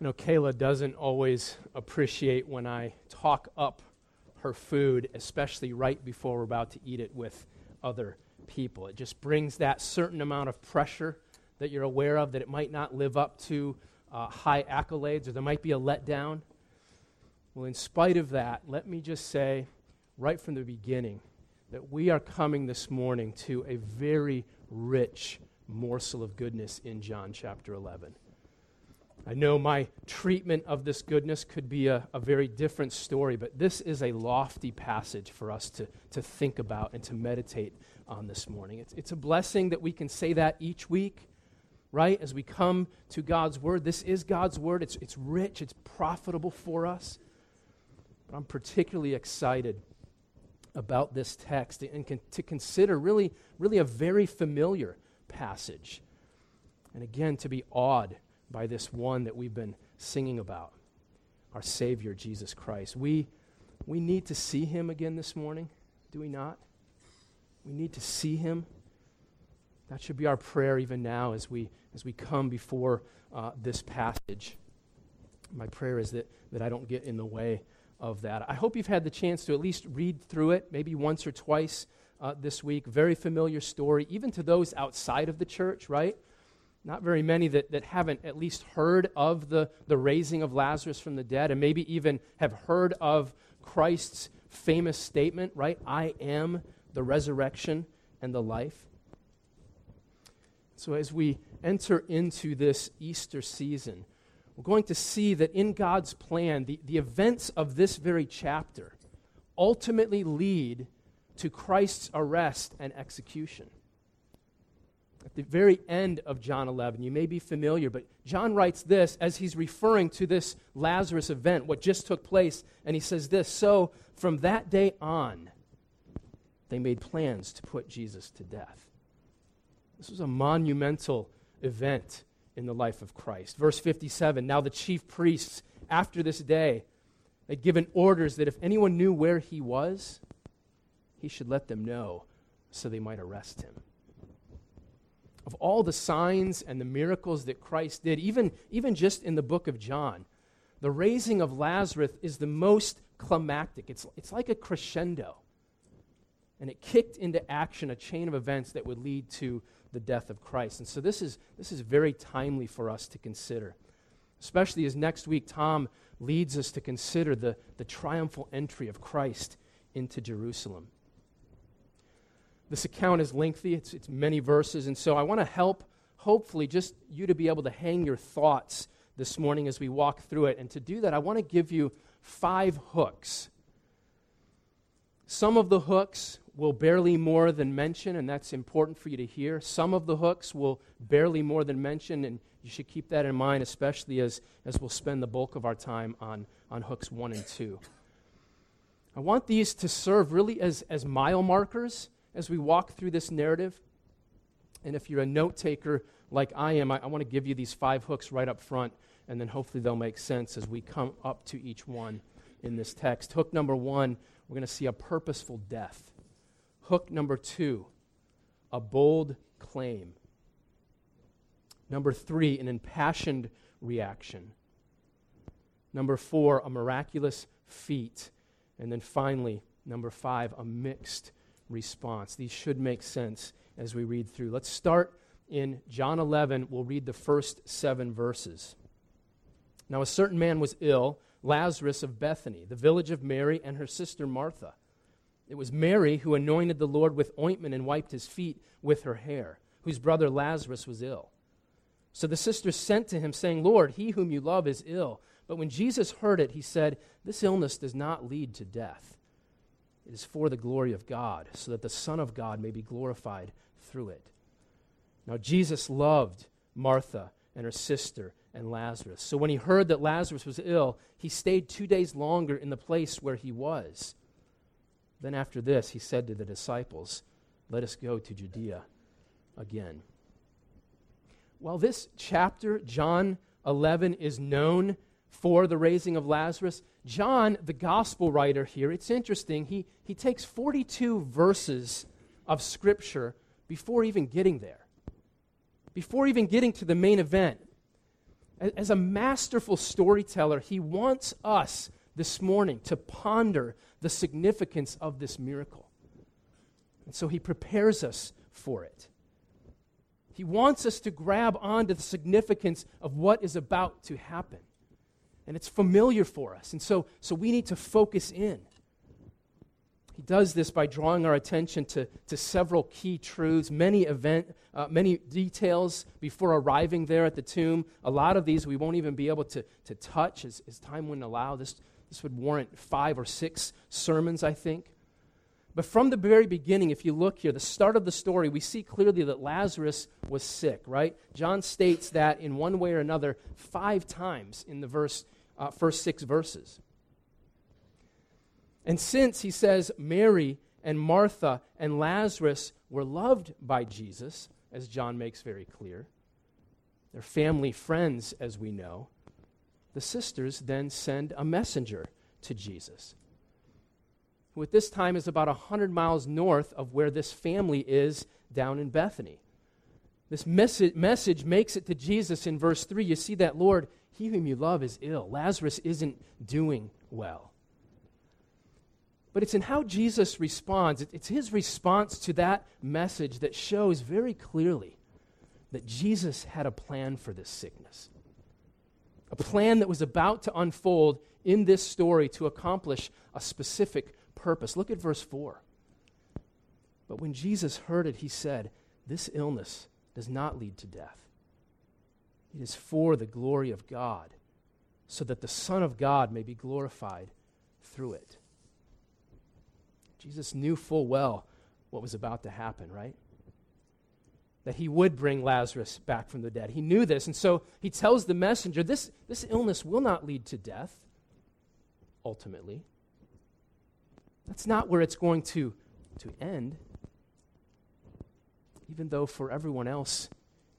You know, Kayla doesn't always appreciate when I talk up her food, especially right before we're about to eat it with other people. It just brings that certain amount of pressure that you're aware of that it might not live up to uh, high accolades or there might be a letdown. Well, in spite of that, let me just say right from the beginning that we are coming this morning to a very rich morsel of goodness in John chapter 11. I know my treatment of this goodness could be a, a, very different story, but this is a lofty passage for us to, to think about and to meditate on this morning. It's, it's a blessing that we can say that each week, right? As we come to God's Word. This is God's Word, it's, it's rich, it's profitable for us. But I'm particularly excited about this text and con- to consider really, really a very familiar passage. And again, to be awed by this one that we've been singing about, our Savior, Jesus Christ. We, we need to see him again this morning, do we not? We need to see him. That should be our prayer even now as we, as we come before uh, this passage. My prayer is that, that I don't get in the way of that. I hope you've had the chance to at least read through it, maybe once or twice uh, this week. Very familiar story, even to those outside of the church, right? Not very many that, that haven't at least heard of the, the raising of Lazarus from the dead and maybe even have heard of Christ's famous statement, right? I am the resurrection and the life. So, as we enter into this Easter season, we're going to see that in God's plan, the, the events of this very chapter ultimately lead to Christ's arrest and execution at the very end of John 11. You may be familiar, but John writes this as he's referring to this Lazarus event, what just took place, and he says this So from that day on, they made plans to put Jesus to death. This was a monumental event in the life of Christ. Verse 57 Now the chief priests, after this day, had given orders that if anyone knew where he was, he should let them know so they might arrest him of all the signs and the miracles that Christ did, even, even just in the book of John, the raising of Lazarus is the most climactic. It's, it's like a crescendo. And it kicked into action a chain of events that would lead to the death of Christ. And so this is, this is very timely for us to consider, especially as next week Tom leads us to consider the, the triumphal entry of Christ into Jerusalem. This account is lengthy, it's, it's many verses, and so I want to help, hopefully, just you to be able to hang your thoughts this morning as we walk through it. And to do that, I want to give you five hooks. Some of the hooks will barely more than mention, and that's important for you to hear. Some of the hooks will barely more than mention, and you should keep that in mind, especially as, as we'll spend the bulk of our time on, on hooks one and two. I want these to serve really as, as mile markers as we walk through this narrative. And if you're a note taker like I am, I, I want to give you these five hooks right up front, and then hopefully they'll make sense as we come up to each one in this text. Hook number one, we're going to see a purposeful death. Hook number two, a bold claim. Number three, an impassioned reaction. Number four, a miraculous feat. And then finally, number five, a mixed response. These should make sense as we read through. Let's start in John 11. We'll read the first seven verses. Now, a certain man was ill, Lazarus of Bethany, the village of Mary and her sister Martha. It was Mary who anointed the Lord with ointment and wiped his feet with her hair, whose brother Lazarus was ill. So the sisters sent to him, saying, Lord, he whom you love is ill. But when Jesus heard it, he said, This illness does not lead to death it is for the glory of God, so that the Son of God may be glorified through it. Now, Jesus loved Martha and her sister and Lazarus. So when he heard that Lazarus was ill, he stayed two days longer in the place where he was. Then, after this, he said to the disciples, Let us go to Judea again. While this chapter, John 11, is known for the raising of Lazarus, John, the gospel writer here, it's interesting. He, he takes 42 verses of Scripture before even getting there, before even getting to the main event. As a masterful storyteller, he wants us this morning to ponder the significance of this miracle. And so he prepares us for it. He wants us to grab onto the significance of what is about to happen. And it's familiar for us. And so, so we need to focus in. He does this by drawing our attention to, to several key truths, many event, uh, many details before arriving there at the tomb. A lot of these we won't even be able to, to touch as, as time wouldn't allow. This, this would warrant five or six sermons, I think. But from the very beginning, if you look here, the start of the story, we see clearly that Lazarus was sick, right? John states that in one way or another five times in the verse, uh, first six verses. And since he says Mary and Martha and Lazarus were loved by Jesus, as John makes very clear, they're family friends, as we know, the sisters then send a messenger to Jesus, who at this time is about 100 miles north of where this family is down in Bethany. This message, message makes it to Jesus in verse 3. You see that, Lord, he whom you love is ill. Lazarus isn't doing well. But it's in how Jesus responds. It's his response to that message that shows very clearly that Jesus had a plan for this sickness. A plan that was about to unfold in this story to accomplish a specific purpose. Look at verse 4. But when Jesus heard it, he said, This illness does not lead to death. It is for the glory of God, so that the Son of God may be glorified through it. Jesus knew full well what was about to happen, right? That he would bring Lazarus back from the dead. He knew this, and so he tells the messenger this, this illness will not lead to death, ultimately. That's not where it's going to, to end. Even though for everyone else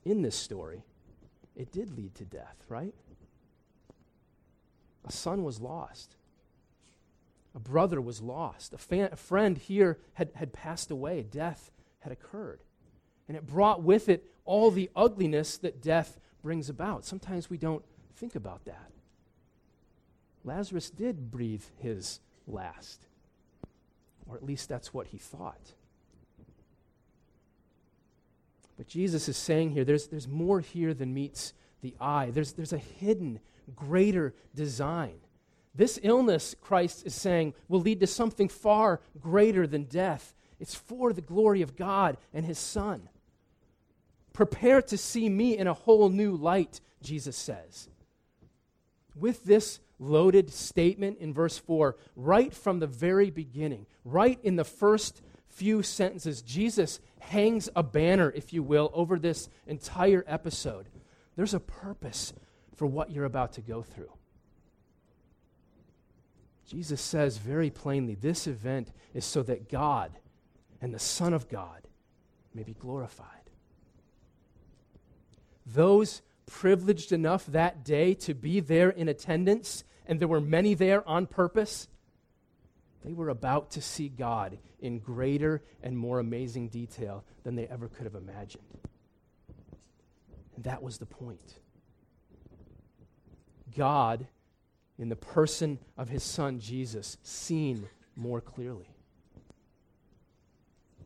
in this story, it did lead to death, right? A son was lost. A brother was lost. A, a friend here had, had passed away. Death had occurred. And it brought with it all the ugliness that death brings about. Sometimes we don't think about that. Lazarus did breathe his last, or at least that's what he thought. But Jesus is saying here there's, there's more here than meets the eye, there's, there's a hidden, greater design. This illness, Christ is saying, will lead to something far greater than death. It's for the glory of God and His Son. Prepare to see me in a whole new light, Jesus says. With this loaded statement in verse 4, right from the very beginning, right in the first few sentences, Jesus hangs a banner, if you will, over this entire episode. There's a purpose for what you're about to go through. Jesus says very plainly this event is so that God and the Son of God may be glorified. Those privileged enough that day to be there in attendance, and there were many there on purpose, they were about to see God in greater and more amazing detail than they ever could have imagined. And that was the point. God in the person of his son Jesus seen more clearly.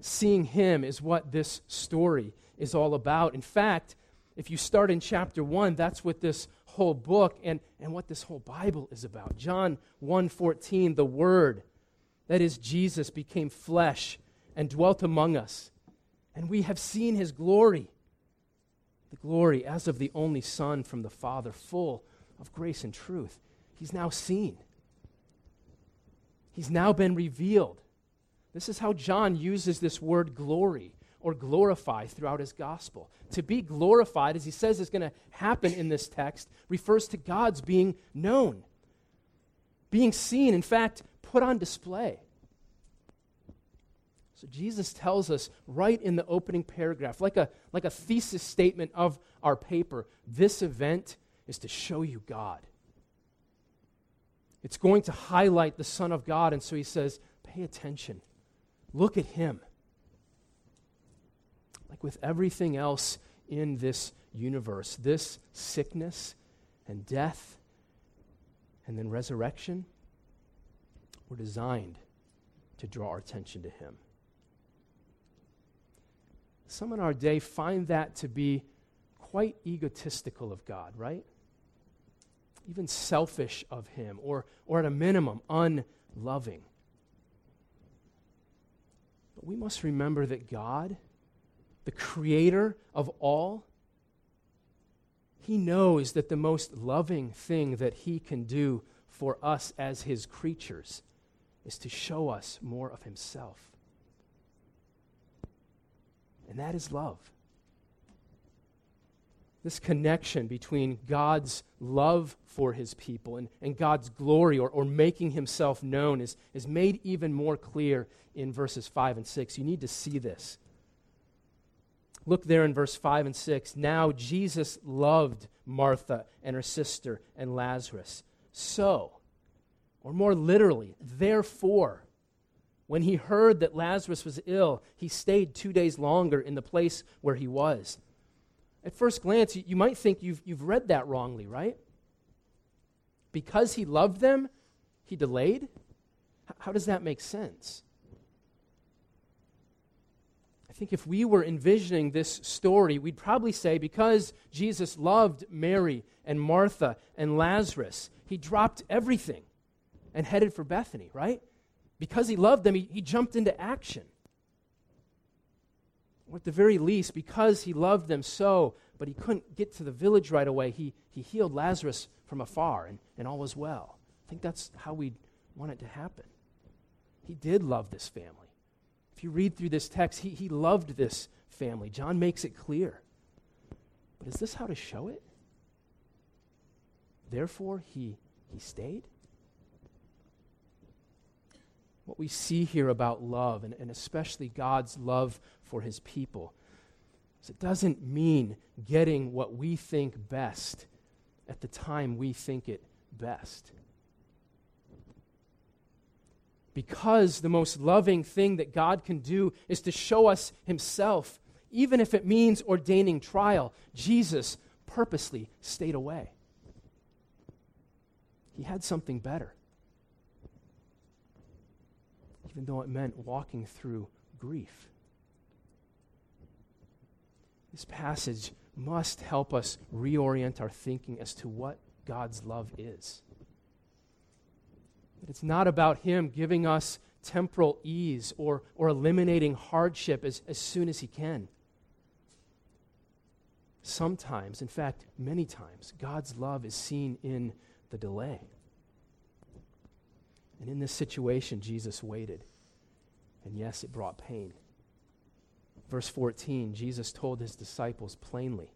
Seeing him is what this story is all about. In fact, if you start in chapter 1, that's what this whole book and, and what this whole Bible is about. John 1:14, the word that is Jesus became flesh and dwelt among us, and we have seen his glory. The glory as of the only son from the Father, full of grace and truth he's now seen. He's now been revealed. This is how John uses this word glory or glorify throughout his gospel. To be glorified, as he says is going to happen in this text, refers to God's being known, being seen, in fact, put on display. So Jesus tells us right in the opening paragraph, like a, like a thesis statement of our paper, this event is to show you God. It's going to highlight the Son of God. And so he says, pay attention. Look at him. Like with everything else in this universe, this sickness and death and then resurrection were designed to draw our attention to Him. Some in our day find that to be quite egotistical of God, right? Even selfish of Him, or, or at a minimum, unloving. But we must remember that God, the creator of all, he knows that the most loving thing that He can do for us as His creatures is to show us more of Himself. And that is love. This connection between God's love for His people and, and God's glory or, or making Himself known is, is made even more clear in verses 5 and 6. You need to see this. Look there in verse 5 and 6. Now Jesus loved Martha and her sister and Lazarus. So, or more literally, therefore, when he heard that Lazarus was ill, he stayed two days longer in the place where he was. At first glance, you, might think you've, you've read that wrongly, right? Because he loved them, he delayed? How does that make sense? I think if we were envisioning this story, we'd probably say because Jesus loved Mary and Martha and Lazarus, he dropped everything and headed for Bethany, right? Because he loved them, he, he jumped into action. Or at the very least, because he loved them so, but he couldn't get to the village right away, he, he healed Lazarus from afar and, and all was well. I think that's how we want it to happen. He did love this family. If you read through this text, he, he loved this family. John makes it clear. But is this how to show it? Therefore, he, he stayed? What we see here about love, and, and especially God's love for his people, is it doesn't mean getting what we think best at the time we think it best because the most loving thing that God can do is to show us Himself, even if it means ordaining trial. Jesus purposely stayed away. He had something better, even though it meant walking through grief. This passage must help us reorient our thinking as to what God's love is. It's not about Him giving us temporal ease or, or eliminating hardship as, as soon as He can. Sometimes, in fact, many times, God's love is seen in the delay. And in this situation, Jesus waited. And yes, it brought pain. Verse 14, Jesus told his disciples plainly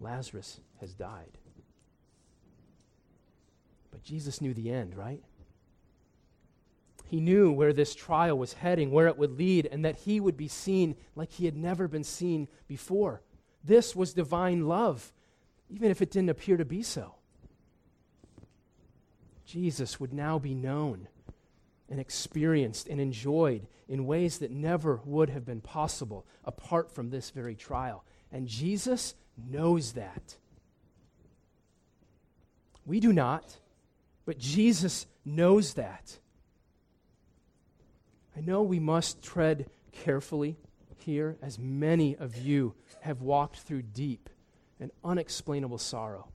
Lazarus has died. But Jesus knew the end, right? He knew where this trial was heading, where it would lead, and that he would be seen like he had never been seen before. This was divine love, even if it didn't appear to be so. Jesus would now be known and experienced and enjoyed in ways that never would have been possible apart from this very trial. And Jesus knows that. We do not, but Jesus knows that. I know we must tread carefully here, as many of you have walked through deep and unexplainable sorrow.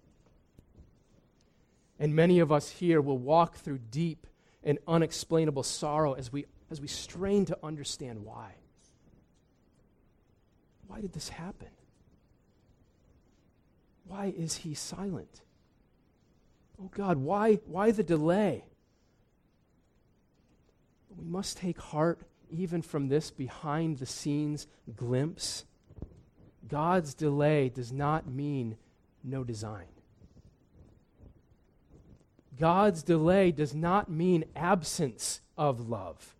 And many of us here will walk through deep and unexplainable sorrow as we, as we strain to understand why. Why did this happen? Why is he silent? Oh God, why, why the delay? we must take heart even from this behind the scenes glimpse. God's delay does not mean no design. God's delay does not mean absence of love.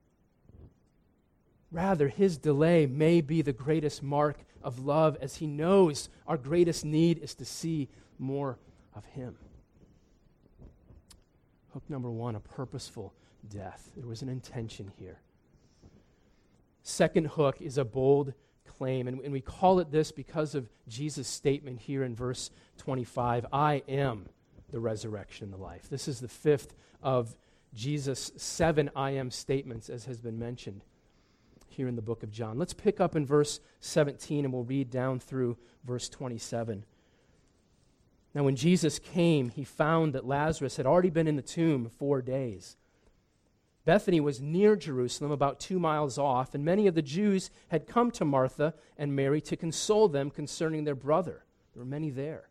Rather, his delay may be the greatest mark of love as he knows our greatest need is to see more of him. Hook number one a purposeful death. There was an intention here. Second hook is a bold claim. And, and we call it this because of Jesus' statement here in verse 25 I am the resurrection and the life. This is the fifth of Jesus' seven I am statements, as has been mentioned here in the book of John. Let's pick up in verse 17 and we'll read down through verse 27. Now, when Jesus came, he found that Lazarus had already been in the tomb four days. Bethany was near Jerusalem, about two miles off, and many of the Jews had come to Martha and Mary to console them concerning their brother. There were many there.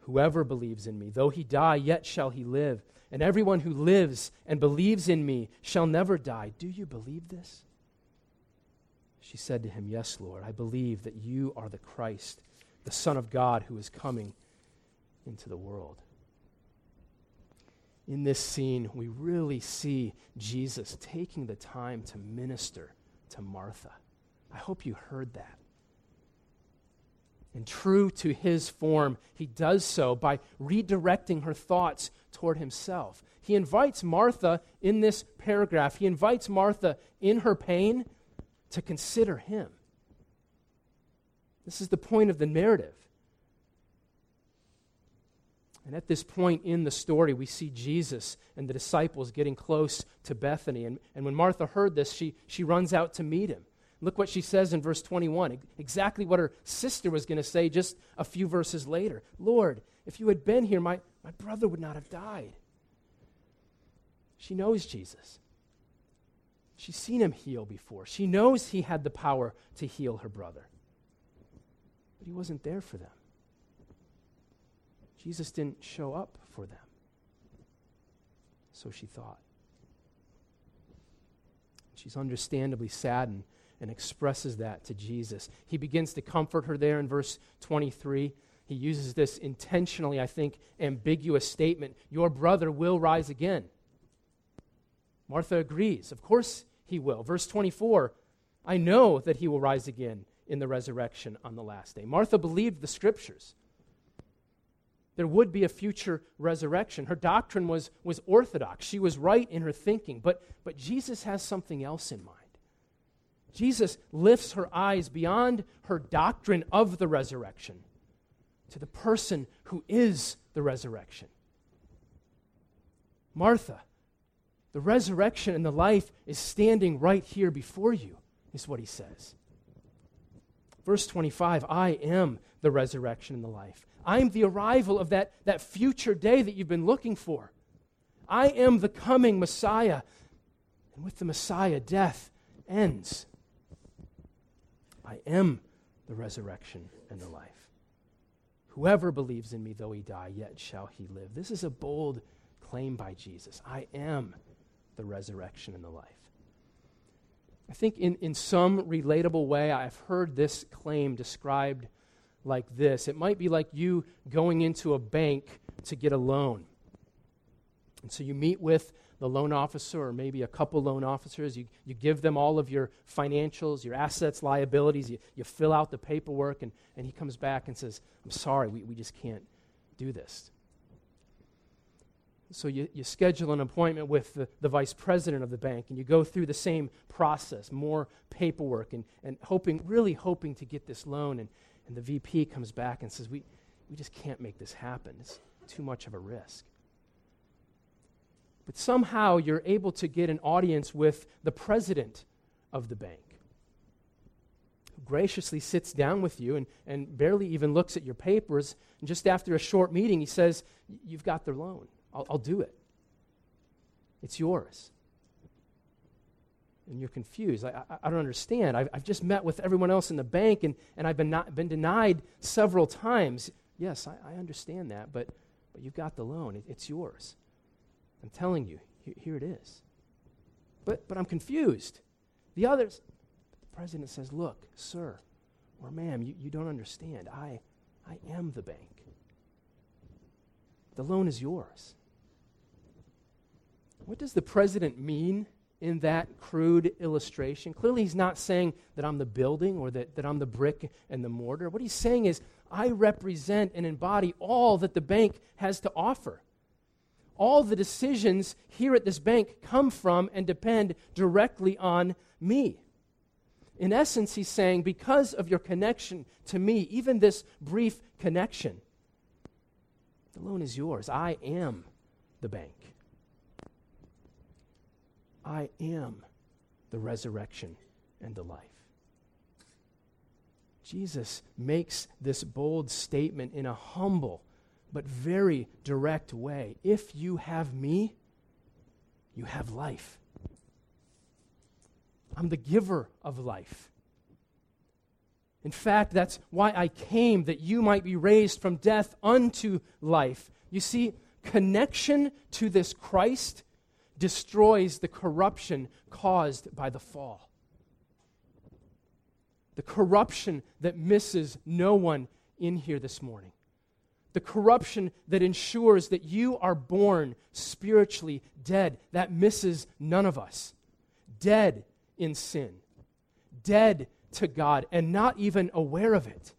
Whoever believes in me, though he die, yet shall he live. And everyone who lives and believes in me shall never die. Do you believe this? She said to him, Yes, Lord, I believe that you are the Christ, the Son of God who is coming into the world in this scene, we really see Jesus taking the time to minister to Martha. I hope you heard that. And true to his form, he does so by redirecting her thoughts toward himself. He invites Martha in this paragraph, he invites Martha in her pain to consider him. This is the point of the narrative. And at this point in the story, we see Jesus and the disciples getting close to Bethany. And, and when Martha heard this, she, she runs out to meet him. Look what she says in verse 21, exactly what her sister was going to say just a few verses later. Lord, if you had been here, my, my brother would not have died. She knows Jesus. She's seen him heal before. She knows he had the power to heal her brother. But he wasn't there for them. Jesus didn't show up for them. So she thought. She's understandably saddened and expresses that to Jesus. He begins to comfort her there in verse 23. He uses this intentionally, I think, ambiguous statement Your brother will rise again. Martha agrees. Of course he will. Verse 24 I know that he will rise again in the resurrection on the last day. Martha believed the scriptures there would be a future resurrection. Her doctrine was, was orthodox. She was right in her thinking. But, but Jesus has something else in mind. Jesus lifts her eyes beyond her doctrine of the resurrection to the person who is the resurrection. Martha, the resurrection and the life is standing right here before you, is what he says. Verse 25 I am the resurrection and the life. I'm the arrival of that, that future day that you've been looking for. I am the coming Messiah. And with the Messiah, death ends. I am the resurrection and the life. Whoever believes in me, though he die, yet shall he live. This is a bold claim by Jesus. I am the resurrection and the life. I think in, in some relatable way, I've heard this claim described like this. It might be like you going into a bank to get a loan. And so you meet with the loan officer or maybe a couple loan officers. You, you give them all of your financials, your assets, liabilities. You, you fill out the paperwork, and, and he comes back and says, I'm sorry, we, we just can't do this. So you, you schedule an appointment with the, the vice president of the bank, and you go through the same process, more paperwork, and, and hoping, really hoping to get this loan. And, and the VP comes back and says, we, we just can't make this happen. It's too much of a risk. But somehow you're able to get an audience with the president of the bank, who graciously sits down with you and, and barely even looks at your papers. And just after a short meeting, he says, You've got the loan. I'll, I'll do it. It's yours and you're confused. I, I, I don't understand. I've, I've, just met with everyone else in the bank and, and I've been, not, been denied several times. Yes, I, I understand that, but, but you've got the loan. It, it's yours. I'm telling you, here, it is. But, but I'm confused. The others, the president says, Look, sir, Or, ma'am, you, you don't understand. I, I am the bank. The loan is yours. What does the president mean in that crude illustration? Clearly, he's not saying that I'm the building or that, that I'm the brick and the mortar. What he's saying is, I represent and embody all that the bank has to offer. All the decisions here at this bank come from and depend directly on me. In essence, he's saying, because of your connection to me, even this brief connection, the loan is yours. I am the bank. I am the resurrection and the life. Jesus makes this bold statement in a humble but very direct way. If you have me, you have life. I'm the giver of life. In fact, that's why I came, that you might be raised from death unto life. You see, connection to this Christ destroys the corruption caused by the fall. The corruption that misses no one in here this morning. The corruption that ensures that you are born spiritually dead, that misses none of us. Dead in sin, dead to God, and not even aware of it.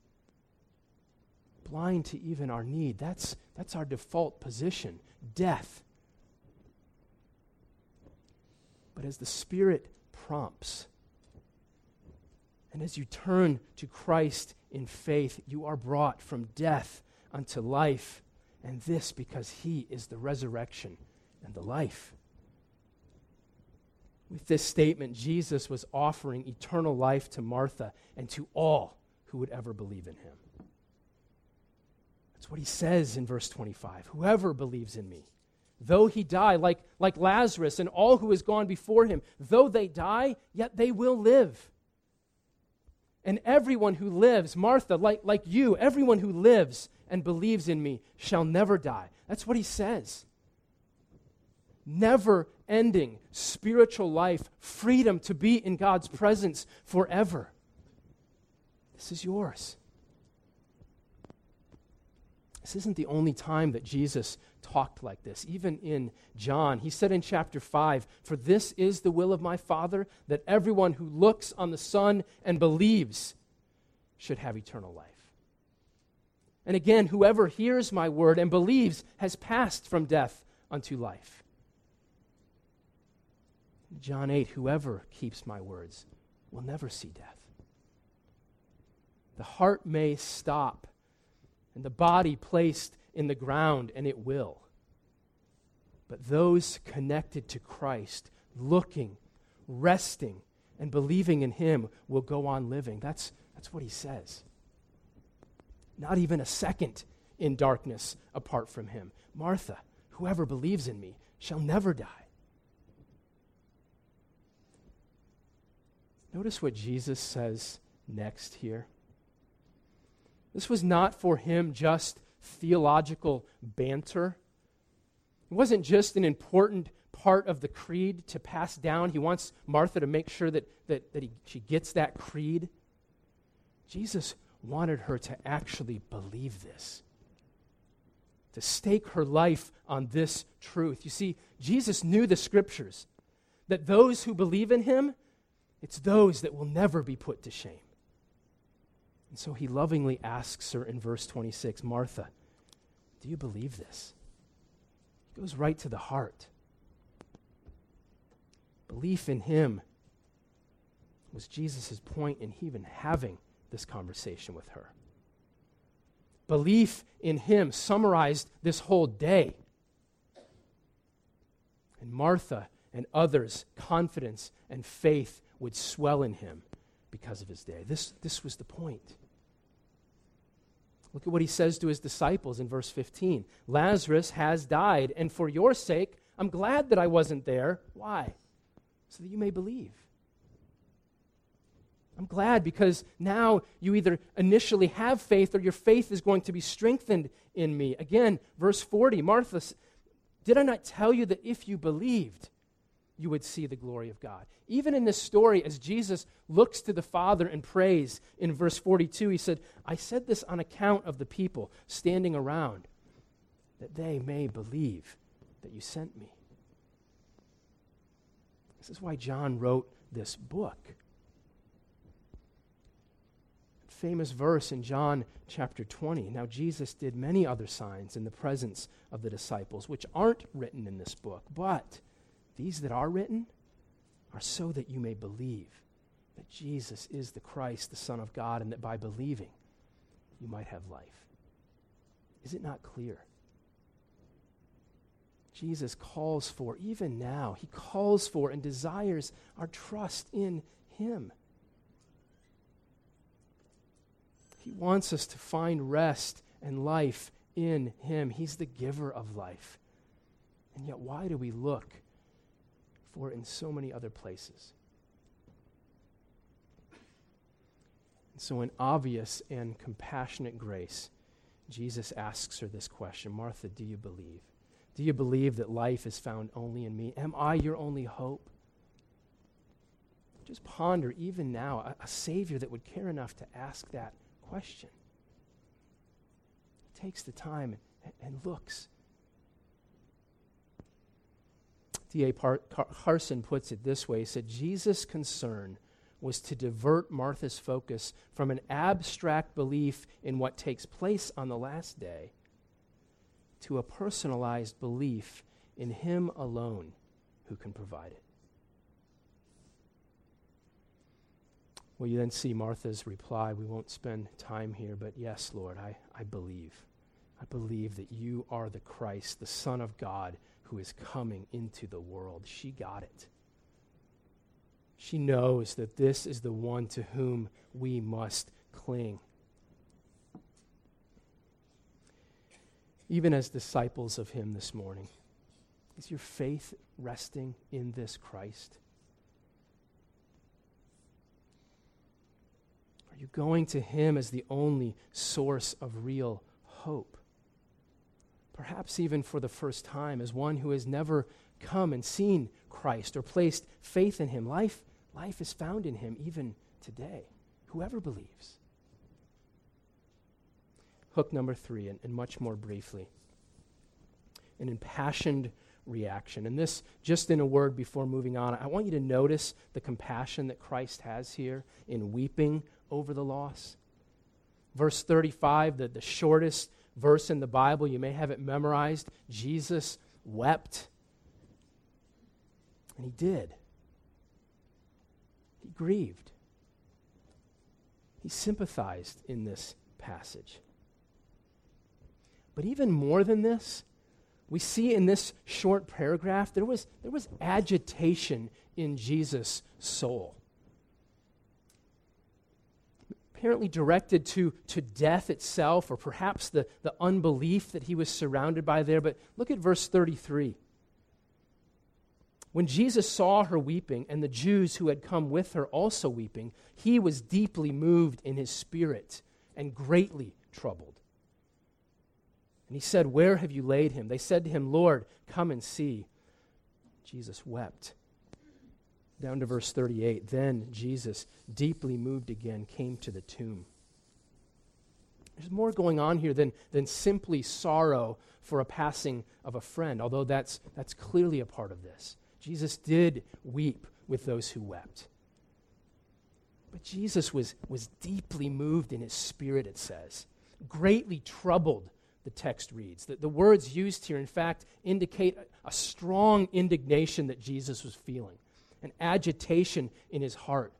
Blind to even our need. That's, that's our default position death. But as the Spirit prompts, and as you turn to Christ in faith, you are brought from death unto life, and this because He is the resurrection and the life. With this statement, Jesus was offering eternal life to Martha and to all who would ever believe in him. That's what he says in verse 25 Whoever believes in me, though he die, like, like Lazarus and all who has gone before him, though they die, yet they will live. And everyone who lives, Martha, like, like you, everyone who lives and believes in me shall never die. That's what he says. Never ending spiritual life, freedom to be in God's presence forever. This is yours. This isn't the only time that Jesus talked like this. Even in John, he said in chapter 5 For this is the will of my Father, that everyone who looks on the Son and believes should have eternal life. And again, whoever hears my word and believes has passed from death unto life. John 8 Whoever keeps my words will never see death. The heart may stop, and the body placed in the ground, and it will. But those connected to Christ, looking, resting, and believing in Him will go on living. That's, that's what He says. Not even a second in darkness apart from Him. Martha, whoever believes in me shall never die. Notice what Jesus says next here. This was not for him just theological banter. It wasn't just an important part of the creed to pass down. He wants Martha to make sure that, that, that he, she gets that creed. Jesus wanted her to actually believe this, to stake her life on this truth. You see, Jesus knew the scriptures that those who believe in him it's those that will never be put to shame. And so he lovingly asks her in verse 26 Martha, do you believe this? He goes right to the heart. Belief in him was Jesus' point in even having this conversation with her. Belief in him summarized this whole day. And Martha and others' confidence and faith would swell in him because of his day. This, this was the point. Look at what he says to his disciples in verse 15 Lazarus has died, and for your sake, I'm glad that I wasn't there. Why? So that you may believe. I'm glad because now you either initially have faith or your faith is going to be strengthened in me. Again, verse 40 Martha, did I not tell you that if you believed, you would see the glory of God. Even in this story, as Jesus looks to the Father and prays in verse 42, he said, I said this on account of the people standing around, that they may believe that you sent me. This is why John wrote this book. Famous verse in John chapter 20. Now, Jesus did many other signs in the presence of the disciples, which aren't written in this book, but these that are written are so that you may believe that Jesus is the Christ, the Son of God, and that by believing you might have life. Is it not clear? Jesus calls for, even now, he calls for and desires our trust in him. He wants us to find rest and life in him. He's the giver of life. And yet, why do we look for it in so many other places? And so, in obvious and compassionate grace, Jesus asks her this question Martha, do you believe? Do you believe that life is found only in me? Am I your only hope? Just ponder, even now, a, a Savior that would care enough to ask that question. He takes the time and, and looks. D.A. Carson puts it this way He said, Jesus' concern was to divert Martha's focus from an abstract belief in what takes place on the last day to a personalized belief in Him alone who can provide it. Well, you then see Martha's reply. We won't spend time here, but yes, Lord, I, I believe. I believe that you are the Christ, the Son of God, who is coming into the world. She got it. She knows that this is the one to whom we must cling. Even as disciples of Him this morning, is your faith resting in this Christ? You going to Him as the only source of real hope? Perhaps even for the first time, as one who has never come and seen Christ or placed faith in Him. Life, life is found in Him even today. Whoever believes. Hook number three, and, and much more briefly an impassioned reaction. And this, just in a word before moving on, I want you to notice the compassion that Christ has here in weeping over the loss. Verse 35, the, the shortest verse in the Bible, you may have it memorized. Jesus wept. And he did. He grieved. He sympathized in this passage. But even more than this, we see in this short paragraph there was, there was agitation in Jesus' soul apparently directed to, to death itself, or perhaps the, the unbelief that he was surrounded by there. But look at verse 33. When Jesus saw her weeping, and the Jews who had come with her also weeping, he was deeply moved in his spirit and greatly troubled. And he said, Where have you laid him? They said to him, Lord, come and see. Jesus wept. Down to verse 38. Then Jesus, deeply moved again, came to the tomb. There's more going on here than, than simply sorrow for a passing of a friend, although that's, that's clearly a part of this. Jesus did weep with those who wept. But Jesus was, was deeply moved in his spirit, it says, greatly troubled, the text reads. The, the words used here, in fact, indicate a, a strong indignation that Jesus was feeling an agitation in his heart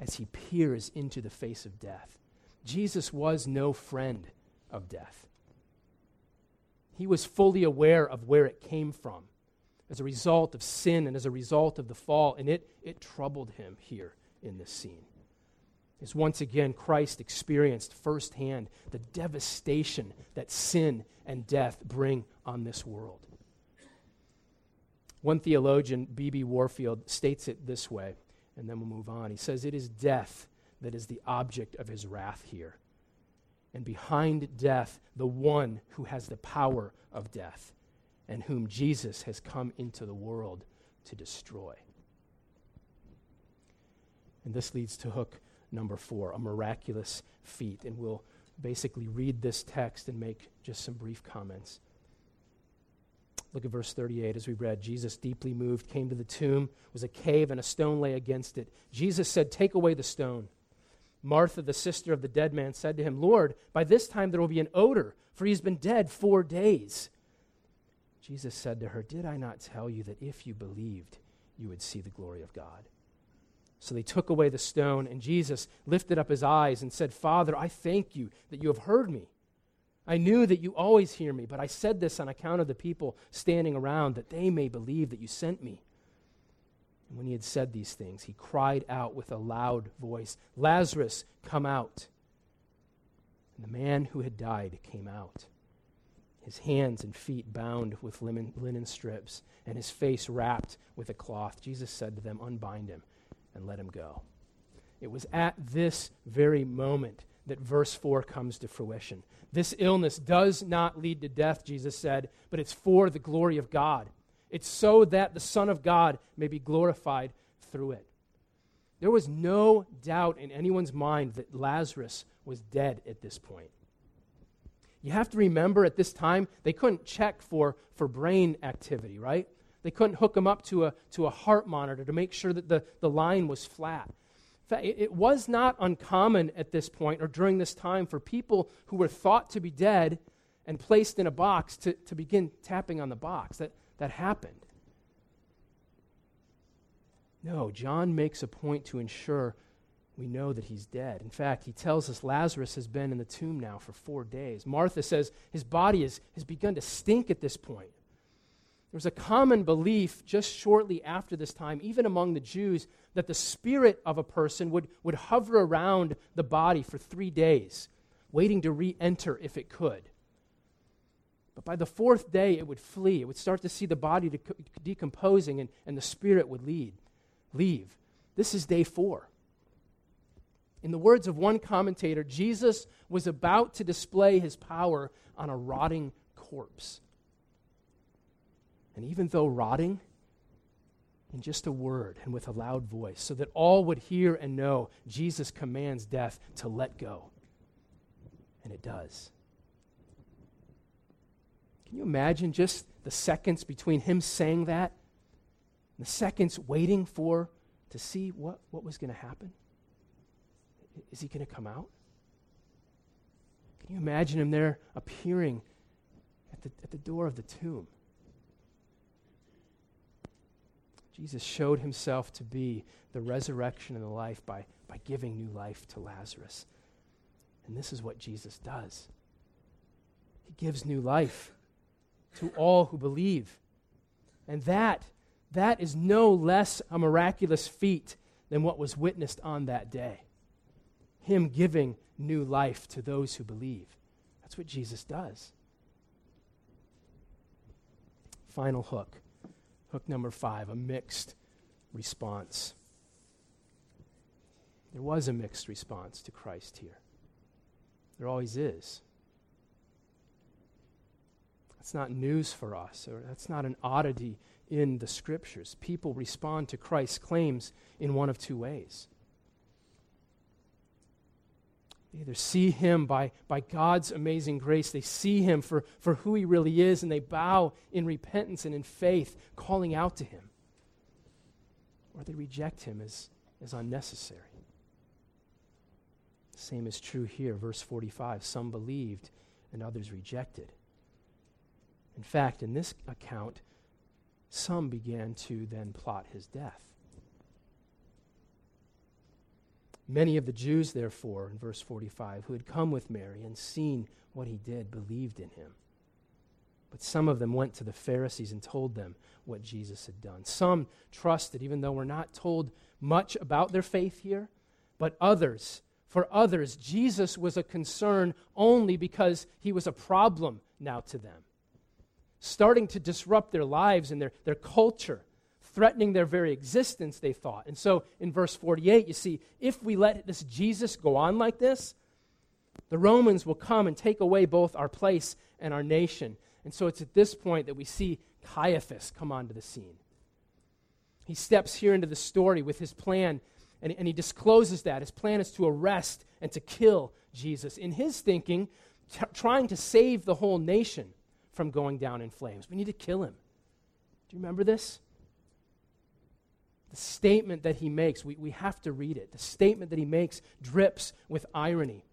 as he peers into the face of death. Jesus was no friend of death. He was fully aware of where it came from as a result of sin and as a result of the fall, and it, it troubled him here in this scene. As once again Christ experienced firsthand the devastation that sin and death bring on this world. One theologian, B.B. Warfield, states it this way, and then we'll move on. He says, It is death that is the object of his wrath here. And behind death, the one who has the power of death, and whom Jesus has come into the world to destroy. And this leads to hook number four a miraculous feat. And we'll basically read this text and make just some brief comments. Look at verse 38 as we read. Jesus, deeply moved, came to the tomb. It was a cave, and a stone lay against it. Jesus said, Take away the stone. Martha, the sister of the dead man, said to him, Lord, by this time there will be an odor, for he has been dead four days. Jesus said to her, Did I not tell you that if you believed, you would see the glory of God? So they took away the stone, and Jesus lifted up his eyes and said, Father, I thank you that you have heard me. I knew that you always hear me, but I said this on account of the people standing around, that they may believe that you sent me. And when he had said these things, he cried out with a loud voice, Lazarus, come out. And the man who had died came out, his hands and feet bound with linen, linen strips, and his face wrapped with a cloth. Jesus said to them, Unbind him and let him go. It was at this very moment that verse 4 comes to fruition. This illness does not lead to death, Jesus said, but it's for the glory of God. It's so that the Son of God may be glorified through it. There was no doubt in anyone's mind that Lazarus was dead at this point. You have to remember at this time, they couldn't check for, for brain activity, right? They couldn't hook him up to a, to a heart monitor to make sure that the, the line was flat. Fact, it, it was not uncommon at this point or during this time for people who were thought to be dead and placed in a box to, to begin tapping on the box. That, that happened. No, John makes a point to ensure we know that he's dead. In fact, he tells us Lazarus has been in the tomb now for four days. Martha says his body is, has begun to stink at this point. There was a common belief just shortly after this time, even among the Jews, that the spirit of a person would, would hover around the body for three days, waiting to re enter if it could. But by the fourth day, it would flee. It would start to see the body de- decomposing, and, and the spirit would lead, leave. This is day four. In the words of one commentator, Jesus was about to display his power on a rotting corpse. And even though rotting, in just a word and with a loud voice, so that all would hear and know, Jesus commands death to let go. And it does. Can you imagine just the seconds between him saying that and the seconds waiting for to see what, what was going to happen? Is he going to come out? Can you imagine him there appearing at the, at the door of the tomb? Jesus showed himself to be the resurrection and the life by, by giving new life to Lazarus. And this is what Jesus does He gives new life to all who believe. And that, that is no less a miraculous feat than what was witnessed on that day. Him giving new life to those who believe. That's what Jesus does. Final hook. Hook number five a mixed response. There was a mixed response to Christ here. There always is. That's not news for us, or that's not an oddity in the scriptures. People respond to Christ's claims in one of two ways. They either see him by, by God's amazing grace, they see him for, for who he really is, and they bow in repentance and in faith, calling out to him. Or they reject him as, as unnecessary. The same is true here. Verse 45 some believed and others rejected. In fact, in this account, some began to then plot his death. Many of the Jews, therefore, in verse 45, who had come with Mary and seen what he did, believed in him. But some of them went to the Pharisees and told them what Jesus had done. Some trusted, even though we're not told much about their faith here, but others, for others, Jesus was a concern only because he was a problem now to them, starting to disrupt their lives and their, their culture threatening their very existence, they thought. And so in verse 48, you see, if we let this Jesus go on like this, the Romans will come and take away both our place and our nation. And so it's at this point that we see Caiaphas come onto the scene. He steps here into the story with his plan, and, and he discloses that. His plan is to arrest and to kill Jesus. In his thinking, t- trying to save the whole nation from going down in flames. We need to kill him. Do you remember this? The statement that he makes, we, we have to read it. The statement that he makes drips with irony.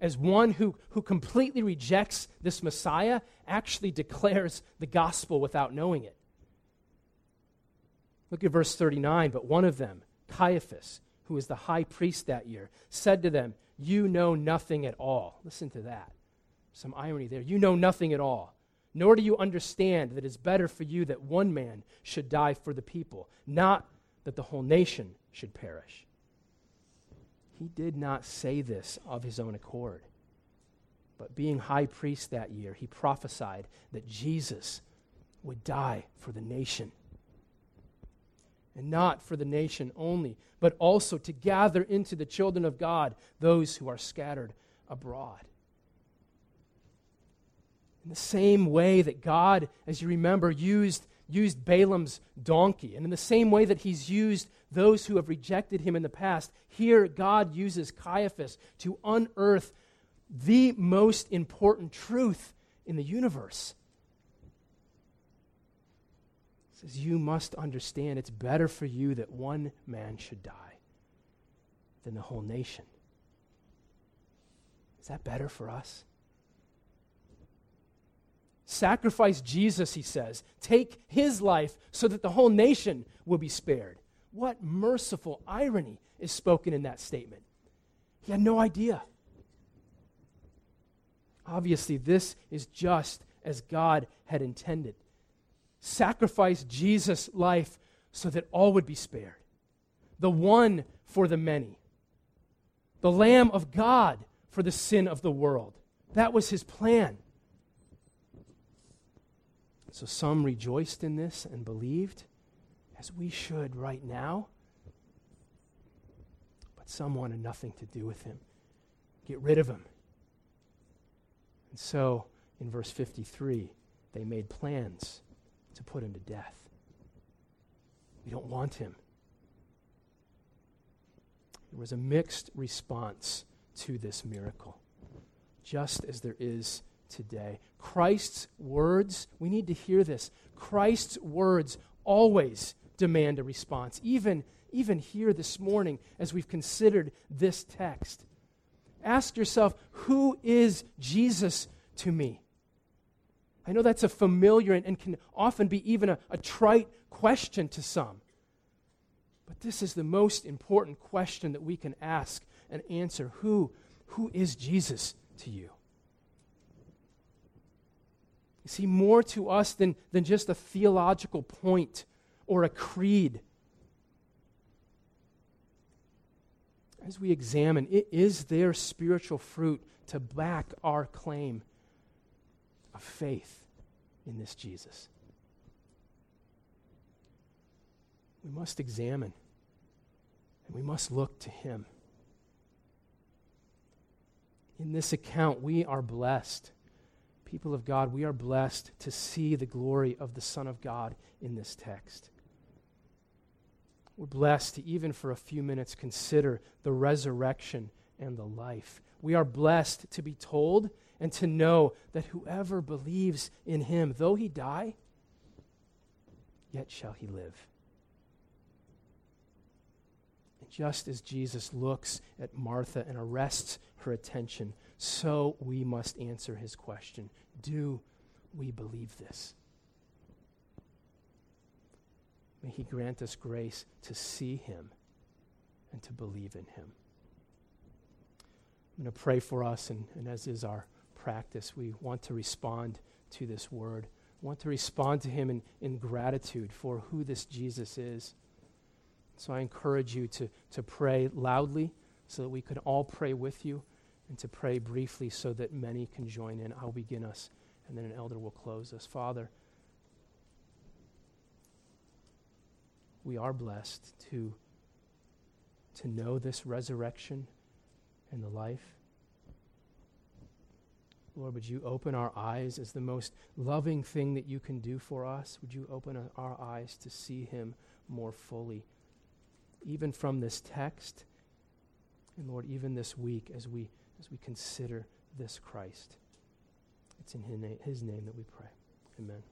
As one who, who completely rejects this Messiah actually declares the gospel without knowing it. Look at verse 39. But one of them, Caiaphas, who was the high priest that year, said to them, You know nothing at all. Listen to that. Some irony there. You know nothing at all, nor do you understand that it's better for you that one man should die for the people, not that the whole nation should perish. He did not say this of his own accord. But being high priest that year, he prophesied that Jesus would die for the nation and not for the nation only, but also to gather into the children of God those who are scattered abroad. In the same way that God, as you remember, used, used Balaam's donkey, and in the same way that he's used those who have rejected him in the past, here God uses Caiaphas to unearth the most important truth in the universe says, You must understand it's better for you that one man should die than the whole nation. Is that better for us? Sacrifice Jesus, he says. Take his life so that the whole nation will be spared. What merciful irony is spoken in that statement. He had no idea. Obviously, this is just as God had intended Sacrifice Jesus' life so that all would be spared. The one for the many. The Lamb of God for the sin of the world. That was his plan. So some rejoiced in this and believed, as we should right now. But some wanted nothing to do with him. Get rid of him. And so, in verse 53, they made plans to put him to death. We don't want him. There was a mixed response to this miracle, just as there is today. Christ's words, we need to hear this. Christ's words always demand a response, even, even here this morning as we've considered this text. Ask yourself, who is Jesus to me? I know that's a familiar and, and can often be even a, a trite question to some. But this is the most important question that we can ask and answer. Who, who is Jesus to you? Is he more to us than, than just a theological point or a creed? As we examine, it is there spiritual fruit to back our claim of faith? in this Jesus. We must examine and we must look to Him. In this account, we are blessed. People of God, we are blessed to see the glory of the Son of God in this text. We're blessed to, even for a few minutes, consider the resurrection and the life. We are blessed to be told and to know that whoever believes in him, though he die, yet shall he live. Just as Jesus looks at Martha and arrests her attention, so we must answer his question Do we believe this? May he grant us grace to see him and to believe in him. I'm going to pray for us, and, and as is our practice, we want to respond to this word. We want to respond to him in, in gratitude for who this Jesus is. So I encourage you to, to pray loudly so that we can all pray with you and to pray briefly so that many can join in. I'll begin us, and then an elder will close us. Father, we are blessed to, to know this resurrection and the life. Lord, would you open our eyes as the most loving thing that you can do for us? Would you open our eyes to see him more fully? Even from this text, and Lord, even this week as we, as we consider this Christ. It's in his name, his name that we pray. Amen.